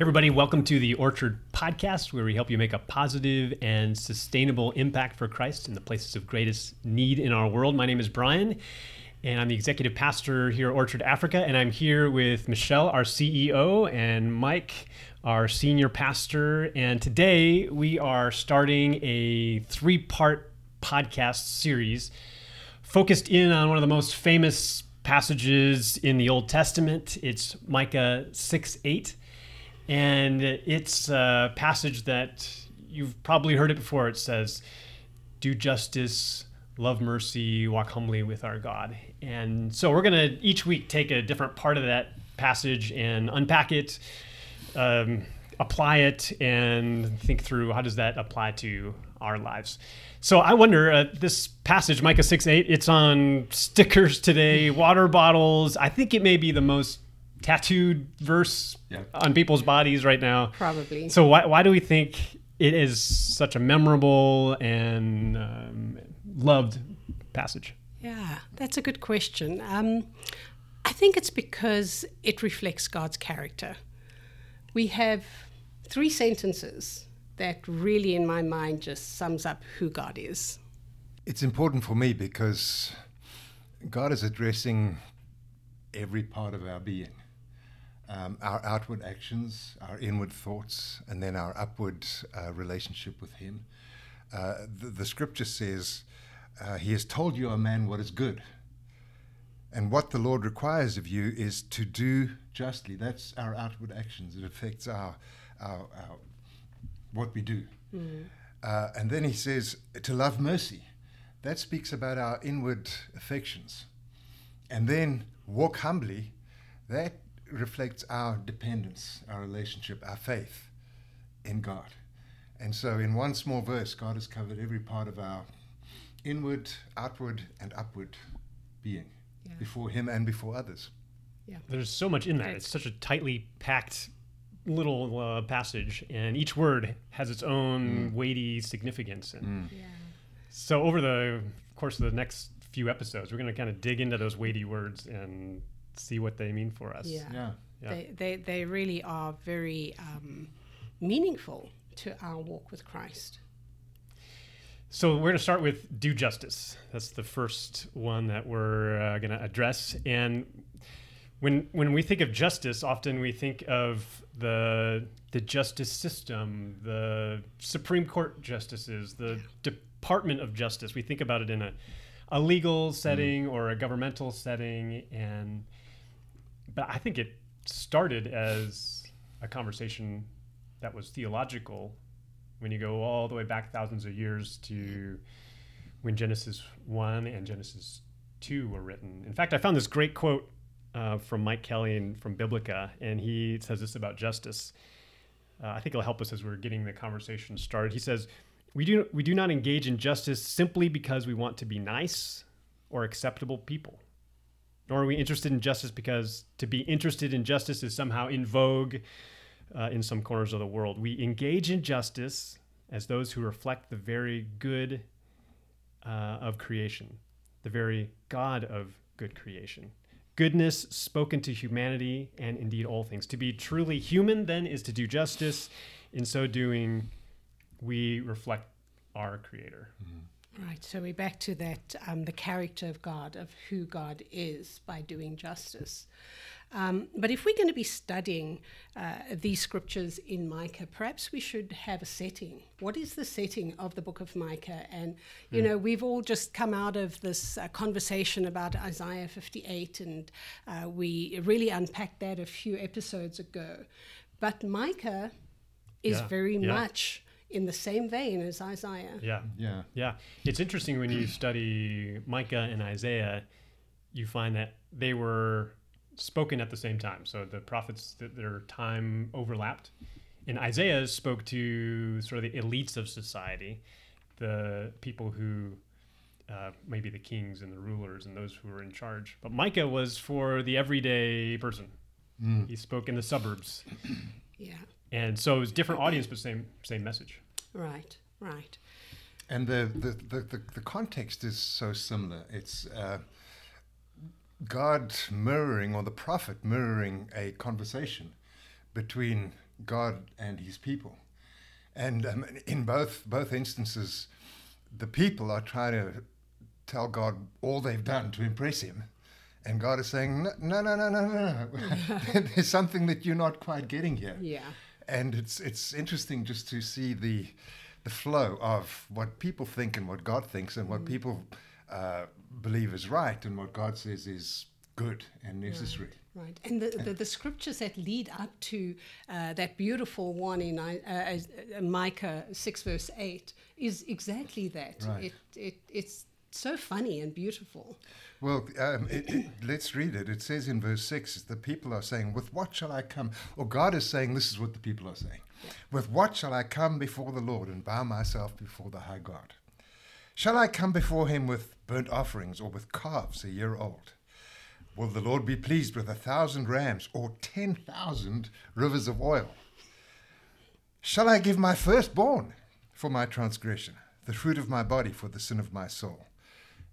everybody, welcome to the Orchard Podcast, where we help you make a positive and sustainable impact for Christ in the places of greatest need in our world. My name is Brian, and I'm the executive pastor here at Orchard Africa, and I'm here with Michelle, our CEO, and Mike, our senior pastor. And today we are starting a three part podcast series focused in on one of the most famous passages in the Old Testament. It's Micah 6 8. And it's a passage that you've probably heard it before. It says, Do justice, love mercy, walk humbly with our God. And so we're going to each week take a different part of that passage and unpack it, um, apply it, and think through how does that apply to our lives. So I wonder, uh, this passage, Micah 6 8, it's on stickers today, water bottles. I think it may be the most tattooed verse yeah. on people's bodies right now. Probably. So why, why do we think it is such a memorable and um, loved passage? Yeah, that's a good question. Um, I think it's because it reflects God's character. We have three sentences that really, in my mind, just sums up who God is. It's important for me because God is addressing every part of our being um, our outward actions, our inward thoughts, and then our upward uh, relationship with Him. Uh, the, the, scripture says, uh, He has told you, a man, what is good. And what the Lord requires of you is to do justly. That's our outward actions. It affects our, our, our what we do. Mm. and then He says to love mercy. That speaks about our inward affections. And then walk humbly. That reflects our dependence, our relationship, our faith in God. And so, in one small verse, God has covered every part of our inward, outward, and upward being yeah. before Him and before others. Yeah. There's so much in that. It's such a tightly packed little uh, passage, and each word has its own mm. weighty significance. And mm. yeah. So, over the course of the next few episodes, we're going to kind of dig into those weighty words and see what they mean for us. Yeah. yeah. yeah. They, they, they really are very um, meaningful to our walk with Christ. So we're going to start with do justice. That's the first one that we're uh, going to address. And when when we think of justice, often we think of the the justice system, the Supreme Court justices, the yeah. Department of Justice. We think about it in a a legal setting mm. or a governmental setting, and but I think it started as a conversation that was theological when you go all the way back thousands of years to when Genesis 1 and Genesis 2 were written. In fact, I found this great quote uh, from Mike Kelly and from Biblica, and he says this about justice. Uh, I think it'll help us as we're getting the conversation started. He says, we do, we do not engage in justice simply because we want to be nice or acceptable people nor are we interested in justice because to be interested in justice is somehow in vogue uh, in some corners of the world. We engage in justice as those who reflect the very good uh, of creation, the very God of good creation. Goodness spoken to humanity and indeed all things. To be truly human, then, is to do justice. In so doing, we reflect our Creator. Mm-hmm. Right, so we're back to that um, the character of God, of who God is by doing justice. Um, but if we're going to be studying uh, these scriptures in Micah, perhaps we should have a setting. What is the setting of the book of Micah? And, you mm. know, we've all just come out of this uh, conversation about Isaiah 58, and uh, we really unpacked that a few episodes ago. But Micah is yeah. very yeah. much in the same vein as Isaiah. Yeah, yeah, yeah. It's interesting when you study Micah and Isaiah, you find that they were spoken at the same time. So the prophets, their time overlapped, and Isaiah spoke to sort of the elites of society, the people who. Uh, maybe the kings and the rulers and those who were in charge. But Micah was for the everyday person. Mm. He spoke in the suburbs. yeah and so it was different audience but same same message right right and the the, the, the, the context is so similar it's uh, god mirroring or the prophet mirroring a conversation between God and His people, and um, in both both instances, the people are trying to tell God all they've done to impress Him, and God is saying, no, no, no, no, no, no. There's something that you're not quite getting here. Yeah. And it's it's interesting just to see the the flow of what people think and what God thinks and what people uh, believe is right and what God says is good and necessary. Right, and the, the, the, scriptures that lead up to uh, that beautiful one in uh, uh, Micah 6, verse 8, is exactly that. Right. It, it, it's so funny and beautiful. Well, um, it, it, let's read it. It says in verse 6 the people are saying, With what shall I come? Or God is saying, This is what the people are saying. Yeah. With what shall I come before the Lord and bow myself before the high God? Shall I come before him with burnt offerings or with calves a year old? Will the Lord be pleased with a thousand rams or ten thousand rivers of oil? Shall I give my firstborn for my transgression, the fruit of my body for the sin of my soul?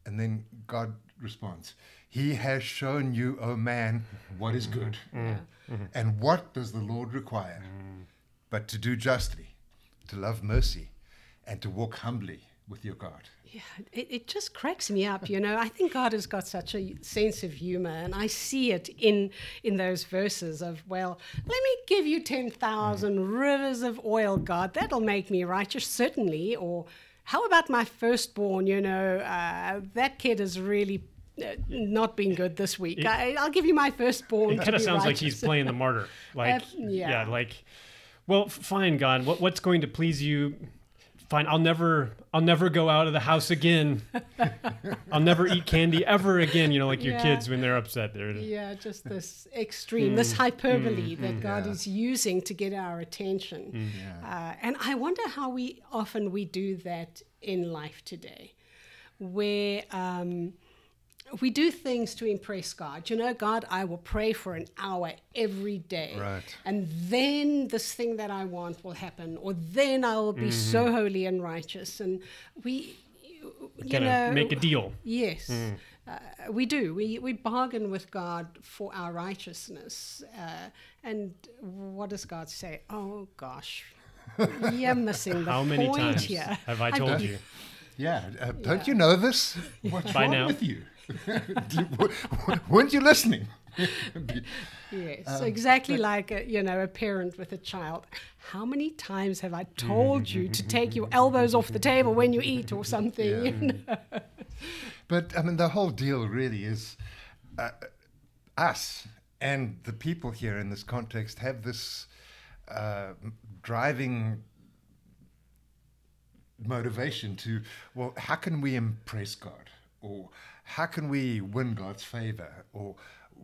And then God responds, He has shown you, O man, what is good. Mm-hmm. And what does the Lord require? Mm. But to do justly, to love mercy, and to walk humbly with your God. Yeah, it, it just cracks me up. You know, I think God has got such a sense of humor, and I see it in in those verses of, well, let me give you ten thousand mm. rivers of oil, God. That'll make me righteous, certainly. Or how about my firstborn? You know, uh, that kid has really uh, not been good this week. It, I, will give you my firstborn. It kind of sounds righteous. like he's playing the martyr. Like, uh, yeah. yeah, like, well, fine, God. What, what's going to please you? Fine. I'll never, I'll never go out of the house again. I'll never eat candy ever again. You know, like your yeah. kids when they're upset. They're yeah, just this extreme, this mm, hyperbole mm, that mm, God yeah. is using to get our attention. Yeah. Uh, and I wonder how we often we do that in life today, where. Um, we do things to impress God. You know, God, I will pray for an hour every day. Right. And then this thing that I want will happen, or then I will be mm-hmm. so holy and righteous. And we, you know, make a deal. Yes. Mm. Uh, we do. We, we bargain with God for our righteousness. Uh, and what does God say? Oh, gosh. You're missing the How many point times here. have I told I, you? Yeah. Uh, don't yeah. you know this? What's By wrong now. with you? Weren't you listening? yes, um, exactly like a, you know a parent with a child. How many times have I told you to take your elbows off the table when you eat or something? Yeah. You know? But I mean, the whole deal really is uh, us and the people here in this context have this uh, driving motivation to well, how can we impress God or how can we win God's favor? Or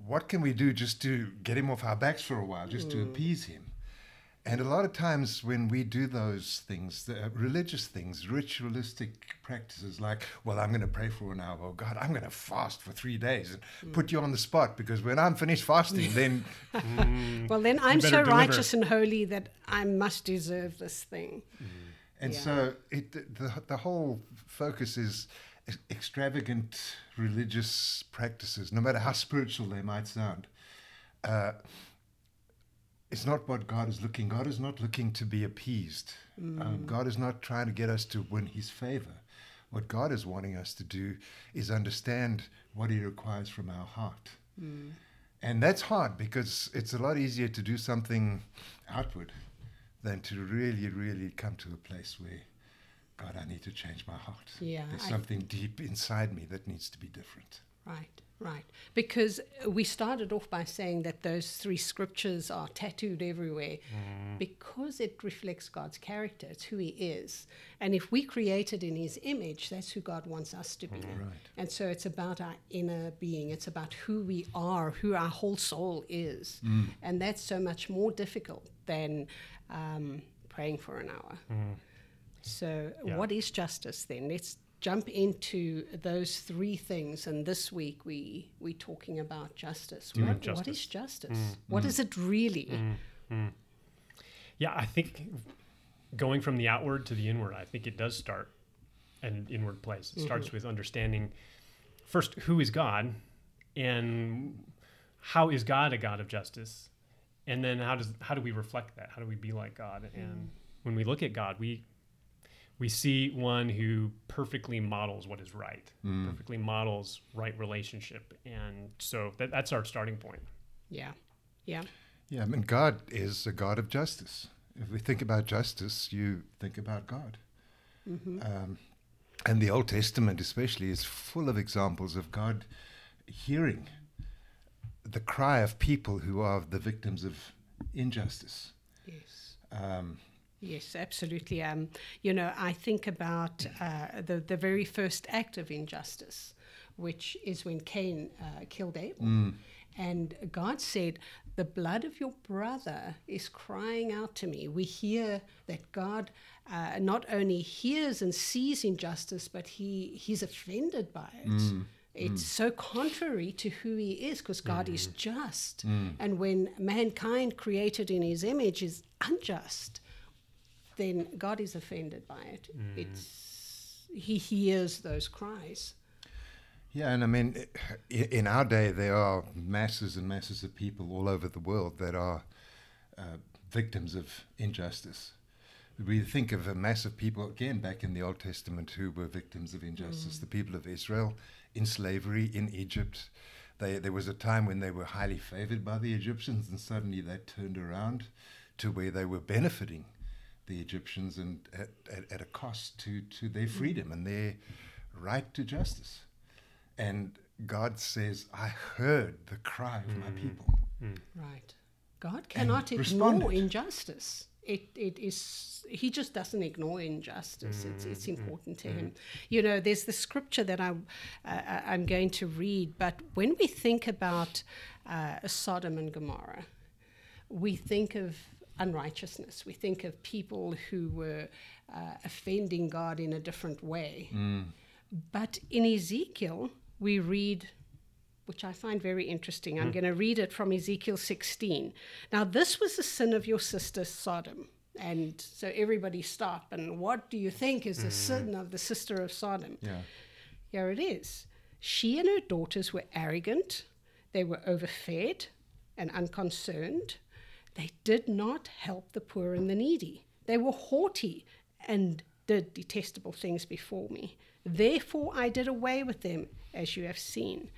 what can we do just to get him off our backs for a while, just mm. to appease him? And a lot of times when we do those things, the religious things, ritualistic practices like, well, I'm going to pray for an hour, or God, I'm going to fast for three days and mm. put you on the spot because when I'm finished fasting, then. mm, well, then I'm so deliver. righteous and holy that I must deserve this thing. Mm. And yeah. so it, the, the whole focus is extravagant religious practices, no matter how spiritual they might sound, uh, it's not what God is looking. God is not looking to be appeased. Um, mm. Um, God is not trying to get us to win His favor. What God is wanting us to do is understand what He requires from our heart. Mm. And that's hard because it's a lot easier to do something outward than to really, really come to a place where God, I need to change my heart. Yeah, There's something deep inside me that needs to be different. Right, right. Because we started off by saying that those three scriptures are tattooed everywhere mm. because it reflects God's character. It's who He is. And if we created in His image, that's who God wants us to be. Mm. Right. And so it's about our inner being, it's about who we are, who our whole soul is. Mm. And that's so much more difficult than um, praying for an hour. Mm. So, yeah. what is justice then? Let's jump into those three things. And this week we we're talking about justice. Mm, what, justice. what is justice? Mm, what mm. is it really? Mm, mm. Yeah, I think going from the outward to the inward, I think it does start an inward place. It mm-hmm. starts with understanding first who is God and how is God a God of justice, and then how does how do we reflect that? How do we be like God? And when we look at God, we we see one who perfectly models what is right, perfectly models right relationship, and so that, that's our starting point. Yeah. Yeah. Yeah, I mean, God is a God of justice. If we think about justice, you think about God. Um, and the Old Testament, especially, is full of examples of God hearing the cry of people who are the victims of injustice. Yes. Um, Yes, absolutely. Um, you know, I think about uh, the the very first act of injustice, which is when Cain uh, killed Abel, and God said, "The blood of your brother is crying out to me." We hear that God uh, not only hears and sees injustice, but he he's offended by it. It's so contrary to who he is because God is just. And when mankind created in his image is unjust, then God is offended by it. It's he hears those cries. Yeah, and I mean, in our day, there are masses and masses of people all over the world that are uh, victims of injustice. We think of a mass of people, again, back in the Old Testament, who were victims of injustice. The people of Israel in slavery in Egypt. They, there was a time when they were highly favored by the Egyptians, and suddenly that turned around to where they were benefiting the Egyptians and at, at, at a cost to, to their freedom and their right to justice. And God says, I heard the cry of my mm. people. Mm. Right. God cannot ignore responded. injustice. It, it is he just doesn't ignore injustice. It's it's mm-hmm. important to mm-hmm. him. You know, there's the scripture that I uh, uh, I'm going to read. But when we think about uh, Sodom and Gomorrah, we think of unrighteousness. We think of people who were uh, offending God in a different way. Mm. But in Ezekiel, we read, which I find very interesting. I'm mm. going to read it from Ezekiel 16. Now, this was the sin of your sister Sodom. And so everybody stop. And what do you think is the mm. sin of the sister of Sodom? Yeah. Here it is. She and her daughters were arrogant, they were overfed and unconcerned. They did not help the poor and the needy. They were haughty and did detestable things before me. Therefore, I did away with them, as you have seen.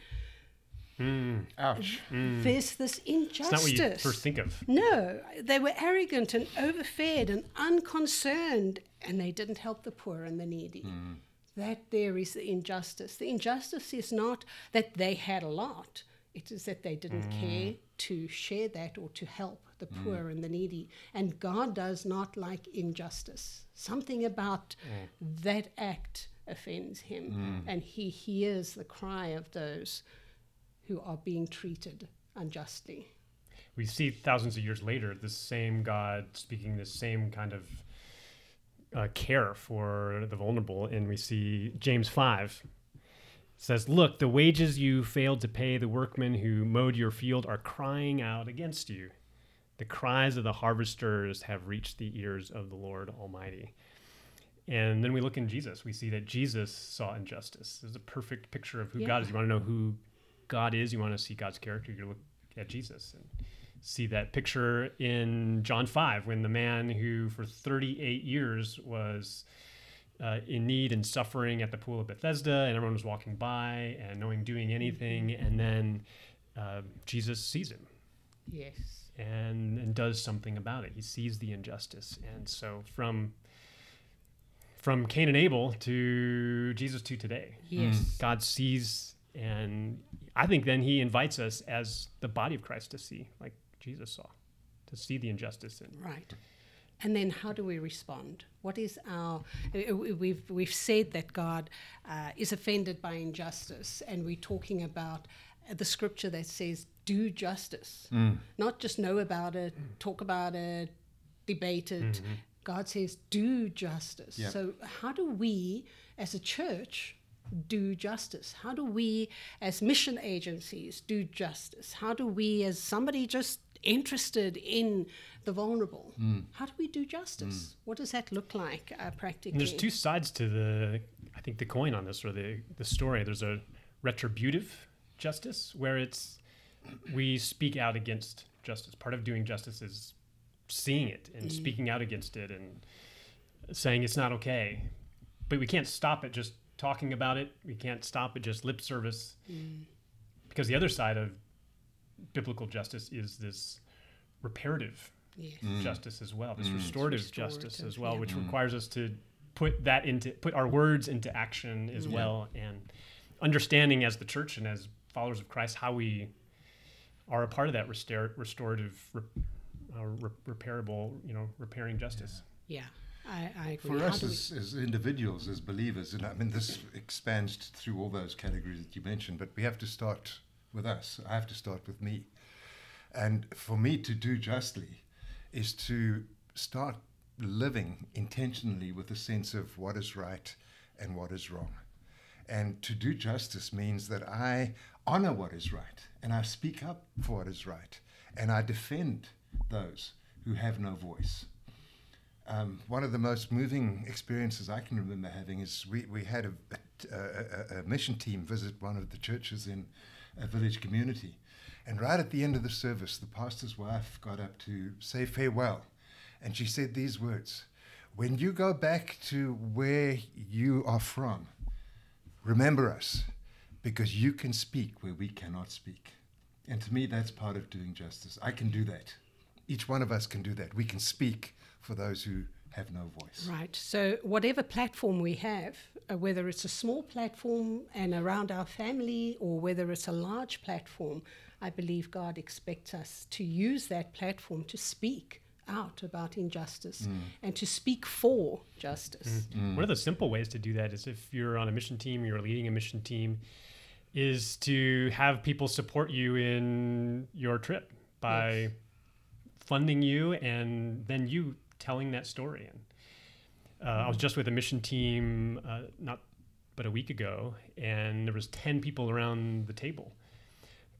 Hmm, ouch. Hmm. There's this injustice. It's not what you first think of. No, they were arrogant and overfed and unconcerned, and they didn't help the poor and the needy. Hmm. That there is the injustice. The injustice is not that they had a lot, it is that they didn't care to share that or to help the poor and the needy. And God does not like injustice. Something about that act offends him, and he hears the cry of those who are being treated unjustly. we see thousands of years later the same God speaking the same kind of uh, care for the vulnerable, and we see James five says, "Look, the wages you failed to pay the workmen who mowed your field are crying out against you. The cries of the harvesters have reached the ears of the Lord Almighty." And then we look in Jesus. We see that Jesus saw injustice. This is a perfect picture of who God is. You want to know who God is. You want to see God's character. You look at Jesus and see that picture in John 5 when the man who for 38 years was uh, in need and suffering at the pool of Bethesda and everyone was walking by and knowing doing anything and then uh, Jesus sees him Yes. And, and does something about it. He sees the injustice. And so from from Cain and Abel to Jesus to today, Yes. God sees, and I think then He invites us as the body of Christ to see, like Jesus saw, to see the injustice. And Right. And then how do we respond? What is our. we- We've, we've said that God uh, is offended by injustice, and we're talking about uh, the scripture that says, do justice. Mm. Not just know about it, talk about it, debate it. Mm-hmm. God says, do justice. Yep. So, how do we as a church do justice? How do we as mission agencies do justice? How do we, as somebody just interested in the vulnerable, mm. how do we do justice? Mm. What does that look like uh, practically? And there's two sides to the, I think, the coin on this or the, the story. There's a retributive justice where it's we speak out against justice. Part of doing justice is seeing it and mm. speaking out against it and saying it's not okay. But we can't stop it just talking about it. We can't stop it just lip service. Mm. Because the other side of biblical justice is this reparative Yes. Mm. justice as well, this restorative, justice as well, yeah. which requires us to put that into put our words into action as well, and understanding as the church and as followers of Christ how we are a part of that restor- restorative, re- uh, re- repairable, you know, repairing justice. Yeah, I, I agree. For How us do we- as, as individuals, as believers, and I mean, this expands through all those categories that you mentioned, but we have to start with us. I have to start with me. And for me to do justly is to start living intentionally with a sense of what is right and what is wrong. And to do justice means that I honor what is right and I speak up for what is right and I defend those who have no voice. Um, one of the most moving experiences I can remember having is we, we had a, a, a, a mission team visit one of the churches in a village community. And right at the end of the service, the pastor's wife got up to say farewell. And she said these words When you go back to where you are from, remember us, because you can speak where we cannot speak. And to me, that's part of doing justice. I can do that. Each one of us can do that. We can speak for those who have no voice. Right. So, whatever platform we have, uh, whether it's a small platform and around our family or whether it's a large platform, I believe God expects us to use that platform to speak out about injustice mm. and to speak for justice. Mm. Mm. One of the simple ways to do that is if you're on a mission team, you're leading a mission team, is to have people support you in your trip by Yes. funding you and then you telling that story. And uh, I was just with a mission team uh, not but a week ago, and there was ten people around the table,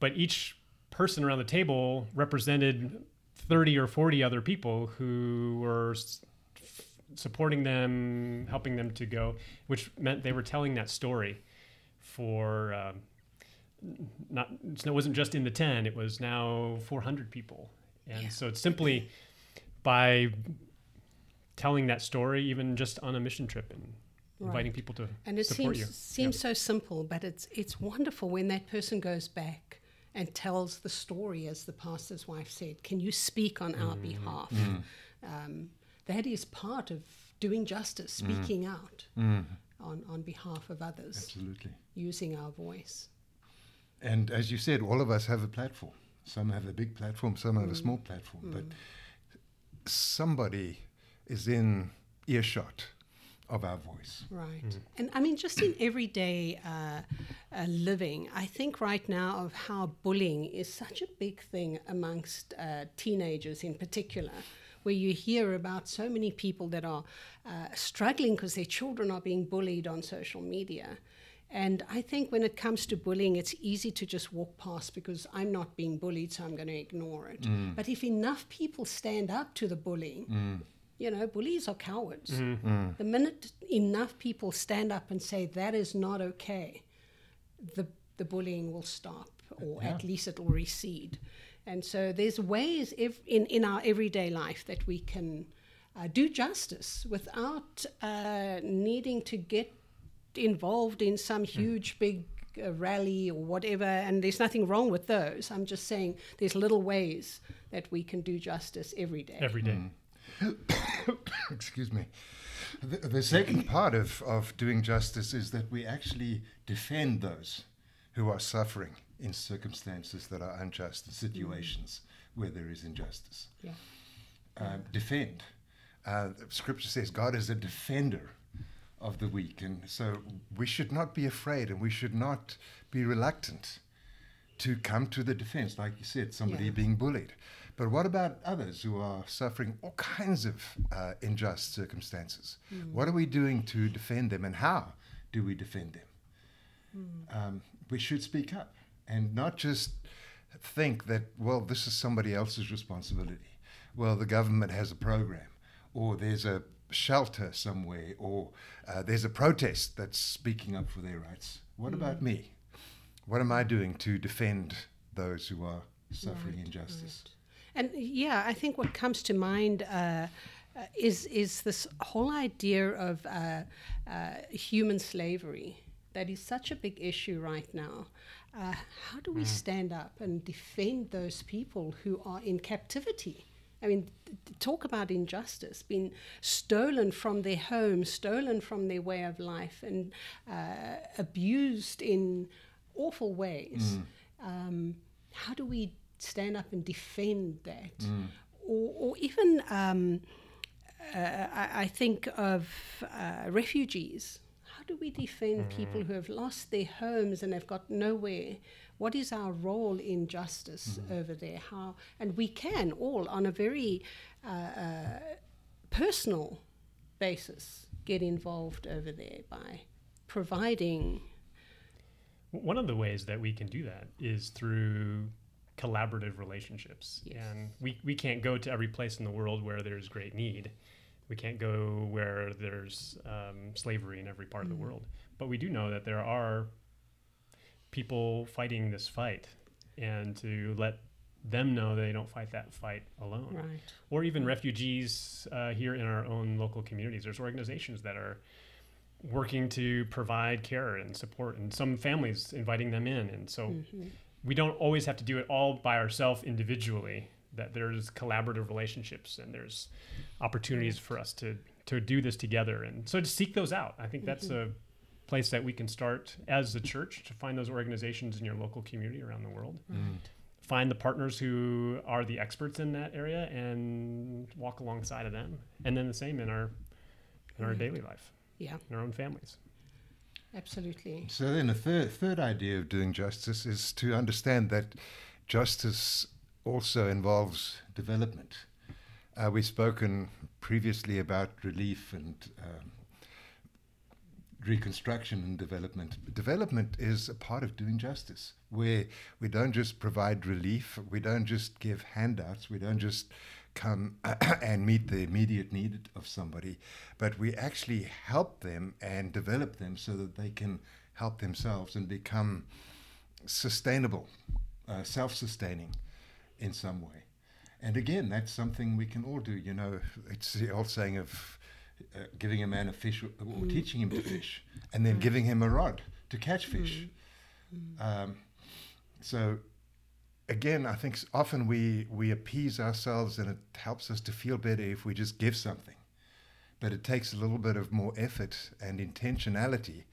but each person around the table represented 30 or 40 other people who were supporting them, helping them to go, which meant they were telling that story for um, n- not, it wasn't just in the 10, it was now 400 people. And Yeah. so it's simply by telling that story, even just on a mission trip and inviting people to And it support seems you. seems so simple, but it's it's wonderful when that person goes back and tells the story, as the pastor's wife said. Can you speak on our behalf? Um, that is part of doing justice, speaking out on, on behalf of others, Absolutely. Using our voice. And as you said, all of us have a platform. Some have a big platform, some have a small platform, but somebody is in earshot of our voice. Right. And I mean, just in everyday uh, uh, living, I think right now of how bullying is such a big thing amongst uh, teenagers in particular, where you hear about so many people that are uh, struggling because their children are being bullied on social media. And I think when it comes to bullying, it's easy to just walk past because I'm not being bullied, so I'm going to ignore it. But if enough people stand up to the bullying, you know, bullies are cowards. The minute enough people stand up and say that is not okay, the the bullying will stop, or at least it will recede. And so there's ways ev- in in our everyday life that we can uh, do justice without uh, needing to get involved in some huge big uh, rally or whatever. And there's nothing wrong with those. I'm just saying there's little ways that we can do justice every day. every day. Excuse me. The, the second part of, of doing justice is that we actually defend those who are suffering in circumstances that are unjust, in situations where there is injustice. Yeah. Uh, defend. Uh, scripture says God is a defender of the weak. and so we should not be afraid and we should not be reluctant to come to the defense, like you said, somebody Yeah. being bullied. But what about others who are suffering all kinds of uh, unjust circumstances? What are we doing to defend them, and how do we defend them? Um, we should speak up and not just think that, well, this is somebody else's responsibility. Well, the government has a program, or there's a shelter somewhere, or uh, there's a protest that's speaking up for their rights. What about me? What am I doing to defend those who are suffering Right, injustice? right. And yeah, I think what comes to mind uh, uh, is is this whole idea of uh, uh, human slavery that is such a big issue right now. Uh, how do we stand up and defend those people who are in captivity? I mean, talk about injustice, being stolen from their home, stolen from their way of life, and uh, abused in awful ways. Um, how do we stand up and defend that? Or, or even, um, uh, I, I think of uh, refugees. How do we defend people who have lost their homes and have got nowhere? What is our role in justice over there? How and we can all on a very uh, uh, personal basis get involved over there by providing. One of the ways that we can do that is through collaborative relationships. Yes. And we, we can't go to every place in the world where there's great need. We can't go where there's um, slavery in every part of the world. But we do know that there are people fighting this fight and to let them know they don't fight that fight alone Right. or even refugees uh, here in our own local communities. There's organizations that are working to provide care and support, and some families inviting them in. And so we don't always have to do it all by ourselves individually. That there's collaborative relationships and there's opportunities for us to to do this together. And so to seek those out, I think mm-hmm. that's a place that we can start as a church to find those organizations in your local community around the world. Mm-hmm. Mm-hmm. Find the partners who are the experts in that area and walk alongside of them. And then the same in our in our daily life. Yeah, in our own families. Absolutely. So then, the third third idea of doing justice is to understand that justice also involves development. Uh, we've spoken previously about relief and um, reconstruction and development. Development is a part of doing justice, where we don't just provide relief, we don't just give handouts, we don't just come and meet the immediate need of somebody, but we actually help them and develop them so that they can help themselves and become sustainable, uh, self sustaining in some way. And again, that's something we can all do. You know, it's the old saying of uh, giving a man a fish or, or teaching him to fish, and then giving him a rod to catch fish. Um, so, again, I think often we, we appease ourselves and it helps us to feel better if we just give something. But it takes a little bit of more effort and intentionality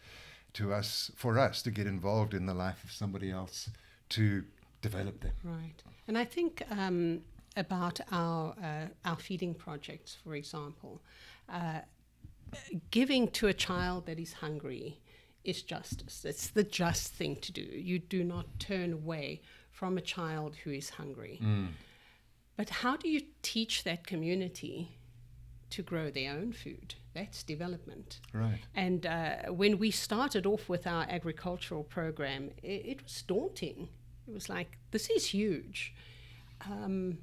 to us for us to get involved in the life of somebody else to develop them. Right. And I think um, about our, uh, our feeding projects, for example, uh, giving to a child that is hungry is justice. It's the just thing to do. You do not turn away from a child who is hungry. But how do you teach that community to grow their own food? That's development. Right. And uh, when we started off with our agricultural program, it, it was daunting. It was like, this is huge. Um,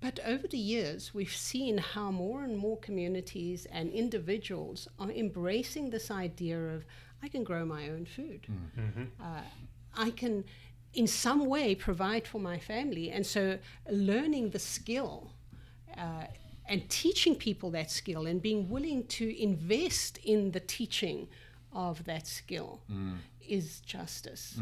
but over the years, we've seen how more and more communities and individuals are embracing this idea of I can grow my own food. Uh, I can, in some way, provide for my family. And so, learning the skill uh, and teaching people that skill and being willing to invest in the teaching of that skill is justice.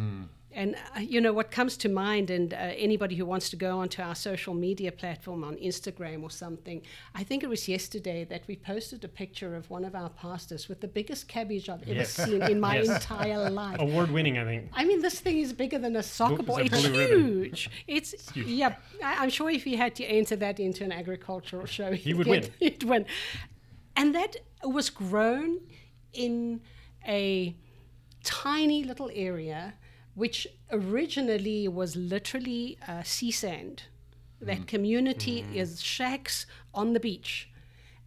And uh, you know what comes to mind, and uh, anybody who wants to go onto our social media platform on Instagram or something, I think it was yesterday that we posted a picture of one of our pastors with the biggest cabbage I've ever Yes. seen in my Yes. entire life. award winning i think I mean, this thing is bigger than a soccer ball. it's a It's blue huge. It's, yeah. I, I'm sure if he had to enter that into an agricultural show, He would get- win. He'd win. And that was grown in a tiny little area, which originally was literally uh, sea sand. That community is shacks on the beach.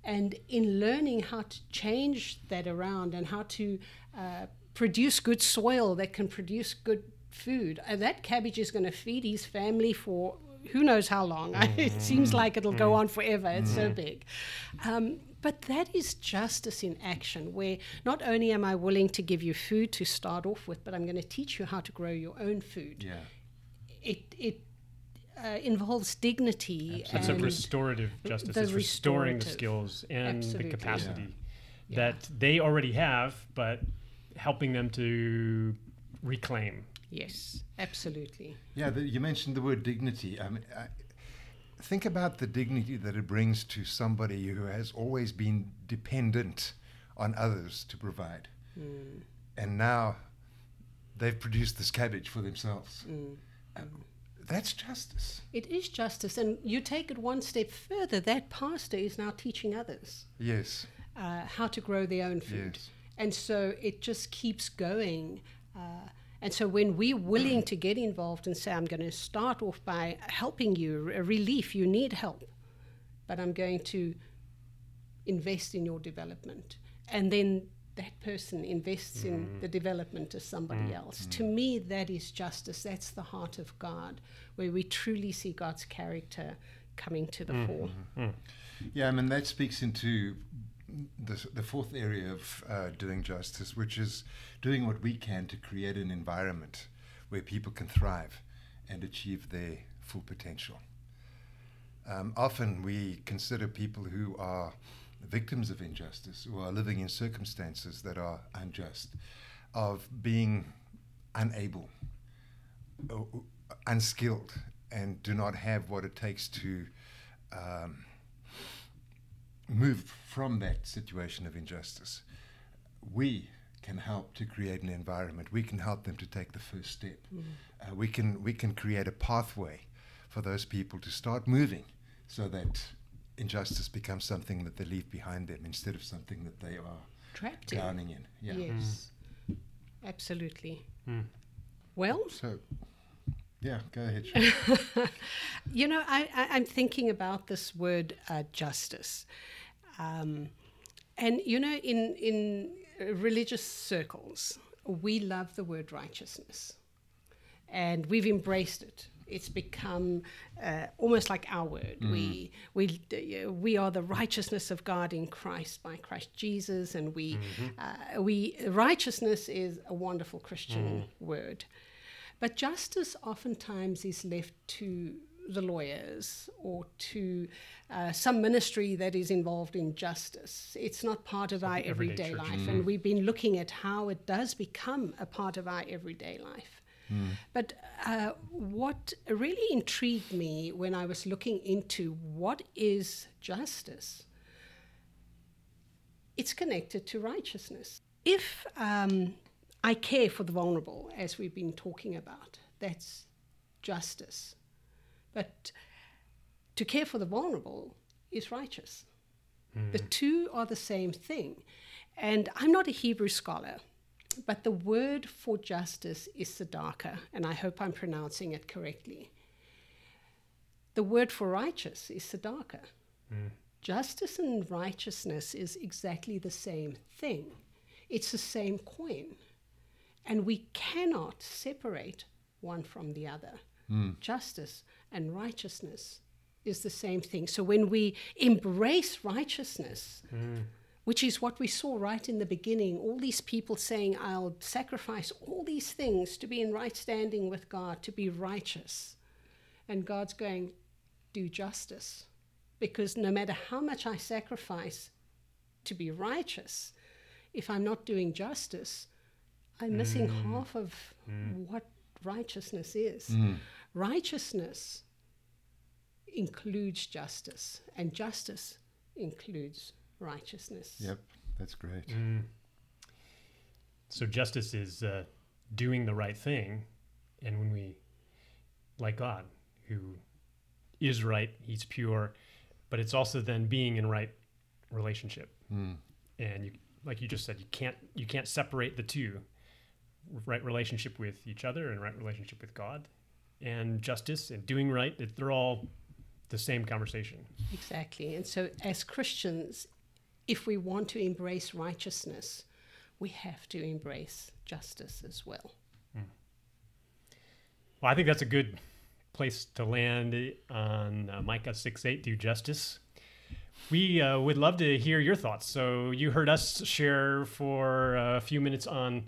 And in learning how to change that around and how to uh, produce good soil that can produce good food, uh, that cabbage is going to feed his family for who knows how long. it seems like it'll go on forever. It's so big. Um, but that is justice in action, where not only am I willing to give you food to start off with, but I'm going to teach you how to grow your own food Yeah. it it uh, involves dignity. It's a restorative justice. the It's restoring the skills and Absolutely. the capacity Yeah. that they already have, but helping them to reclaim. yes, absolutely. Yeah, the, you mentioned the word dignity. I mean, I, think about the dignity that it brings to somebody who has always been dependent on others to provide. And now they've produced this cabbage for themselves. Um, that's justice. It is justice, and you take it one step further. That pastor is now teaching others Yes. uh, how to grow their own food, Yes. and so it just keeps going. Uh, and so when we're willing to get involved and say, "I'm going to start off by helping you, a relief, you need help, but I'm going to invest in your development," and then that person invests in mm. the development of somebody mm. else. Mm. To me, that is justice. That's the heart of God, where we truly see God's character coming to the fore. Yeah, I mean, that speaks into the, the fourth area of uh, doing justice, which is doing what we can to create an environment where people can thrive and achieve their full potential. Um, often we consider people who are victims of injustice, who are living in circumstances that are unjust, of being unable, uh, unskilled, and do not have what it takes to um, move from that situation of injustice. We can help to create an environment. We can help them to take the first step. Uh, we can we can create a pathway for those people to start moving, so that injustice becomes something that they leave behind them instead of something that they are Trapped in. drowning in. Yeah. Yes, absolutely. Mm. Well, So, yeah, go ahead. You know, I, I, I'm thinking about this word uh, justice. Um, and, you know, in, in religious circles, we love the word righteousness. And we've embraced it. It's become uh, almost like our word. We, we, uh, we are the righteousness of God in Christ by Christ Jesus. And we, uh, we, righteousness is a wonderful Christian word. But justice oftentimes is left to the lawyers or to uh, some ministry that is involved in justice. It's not part of our everyday everyday life. And we've been looking at how it does become a part of our everyday life. But uh, what really intrigued me when I was looking into what is justice, it's connected to righteousness. If um, I care for the vulnerable, as we've been talking about, that's justice. But to care for the vulnerable is righteous. Hmm. The two are the same thing. And I'm not a Hebrew scholar, but the word for justice is tzedakah, and I hope I'm pronouncing it correctly. The word for righteous is tzedakah. Hmm. Justice and righteousness is exactly the same thing. It's the same coin. And we cannot separate one from the other. Hmm. Justice and righteousness is the same thing. So when we embrace righteousness, hmm. which is what we saw right in the beginning, all these people saying, I'll sacrifice all these things to be in right standing with God, to be righteous. And God's going, do justice. Because no matter how much I sacrifice to be righteous, if I'm not doing justice, I'm missing hmm. half of hmm. what righteousness is. Righteousness includes justice, and justice includes righteousness. yep, that's great. So justice is uh, doing the right thing, and when we, like God, who is right, He's pure, but it's also then being in right relationship. And you, like you just said, you can't you can't separate the two. Right relationship with each other and right relationship with God, and justice and doing right. They're all the same conversation. Exactly. And so, as Christians, if we want to embrace righteousness, we have to embrace justice as well. Well, I think that's a good place to land on uh, Micah 6 8, do justice. We uh, would love to hear your thoughts. So, you heard us share for a few minutes on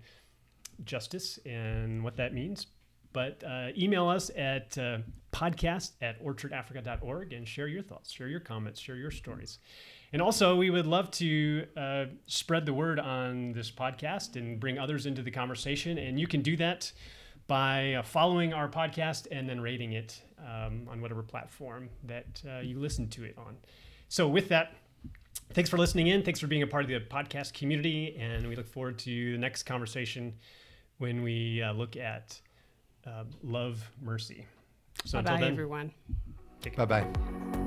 justice and what that means. But uh, email us at uh, podcast at orchardafrica.org and share your thoughts, share your comments, share your stories. And also, we would love to uh, spread the word on this podcast and bring others into the conversation. And you can do that by uh, following our podcast and then rating it um, on whatever platform that uh, you listen to it on. So, with that, thanks for listening in. Thanks for being a part of the podcast community. And we look forward to the next conversation when we uh, look at uh, love mercy. So, bye bye, everyone. Bye bye.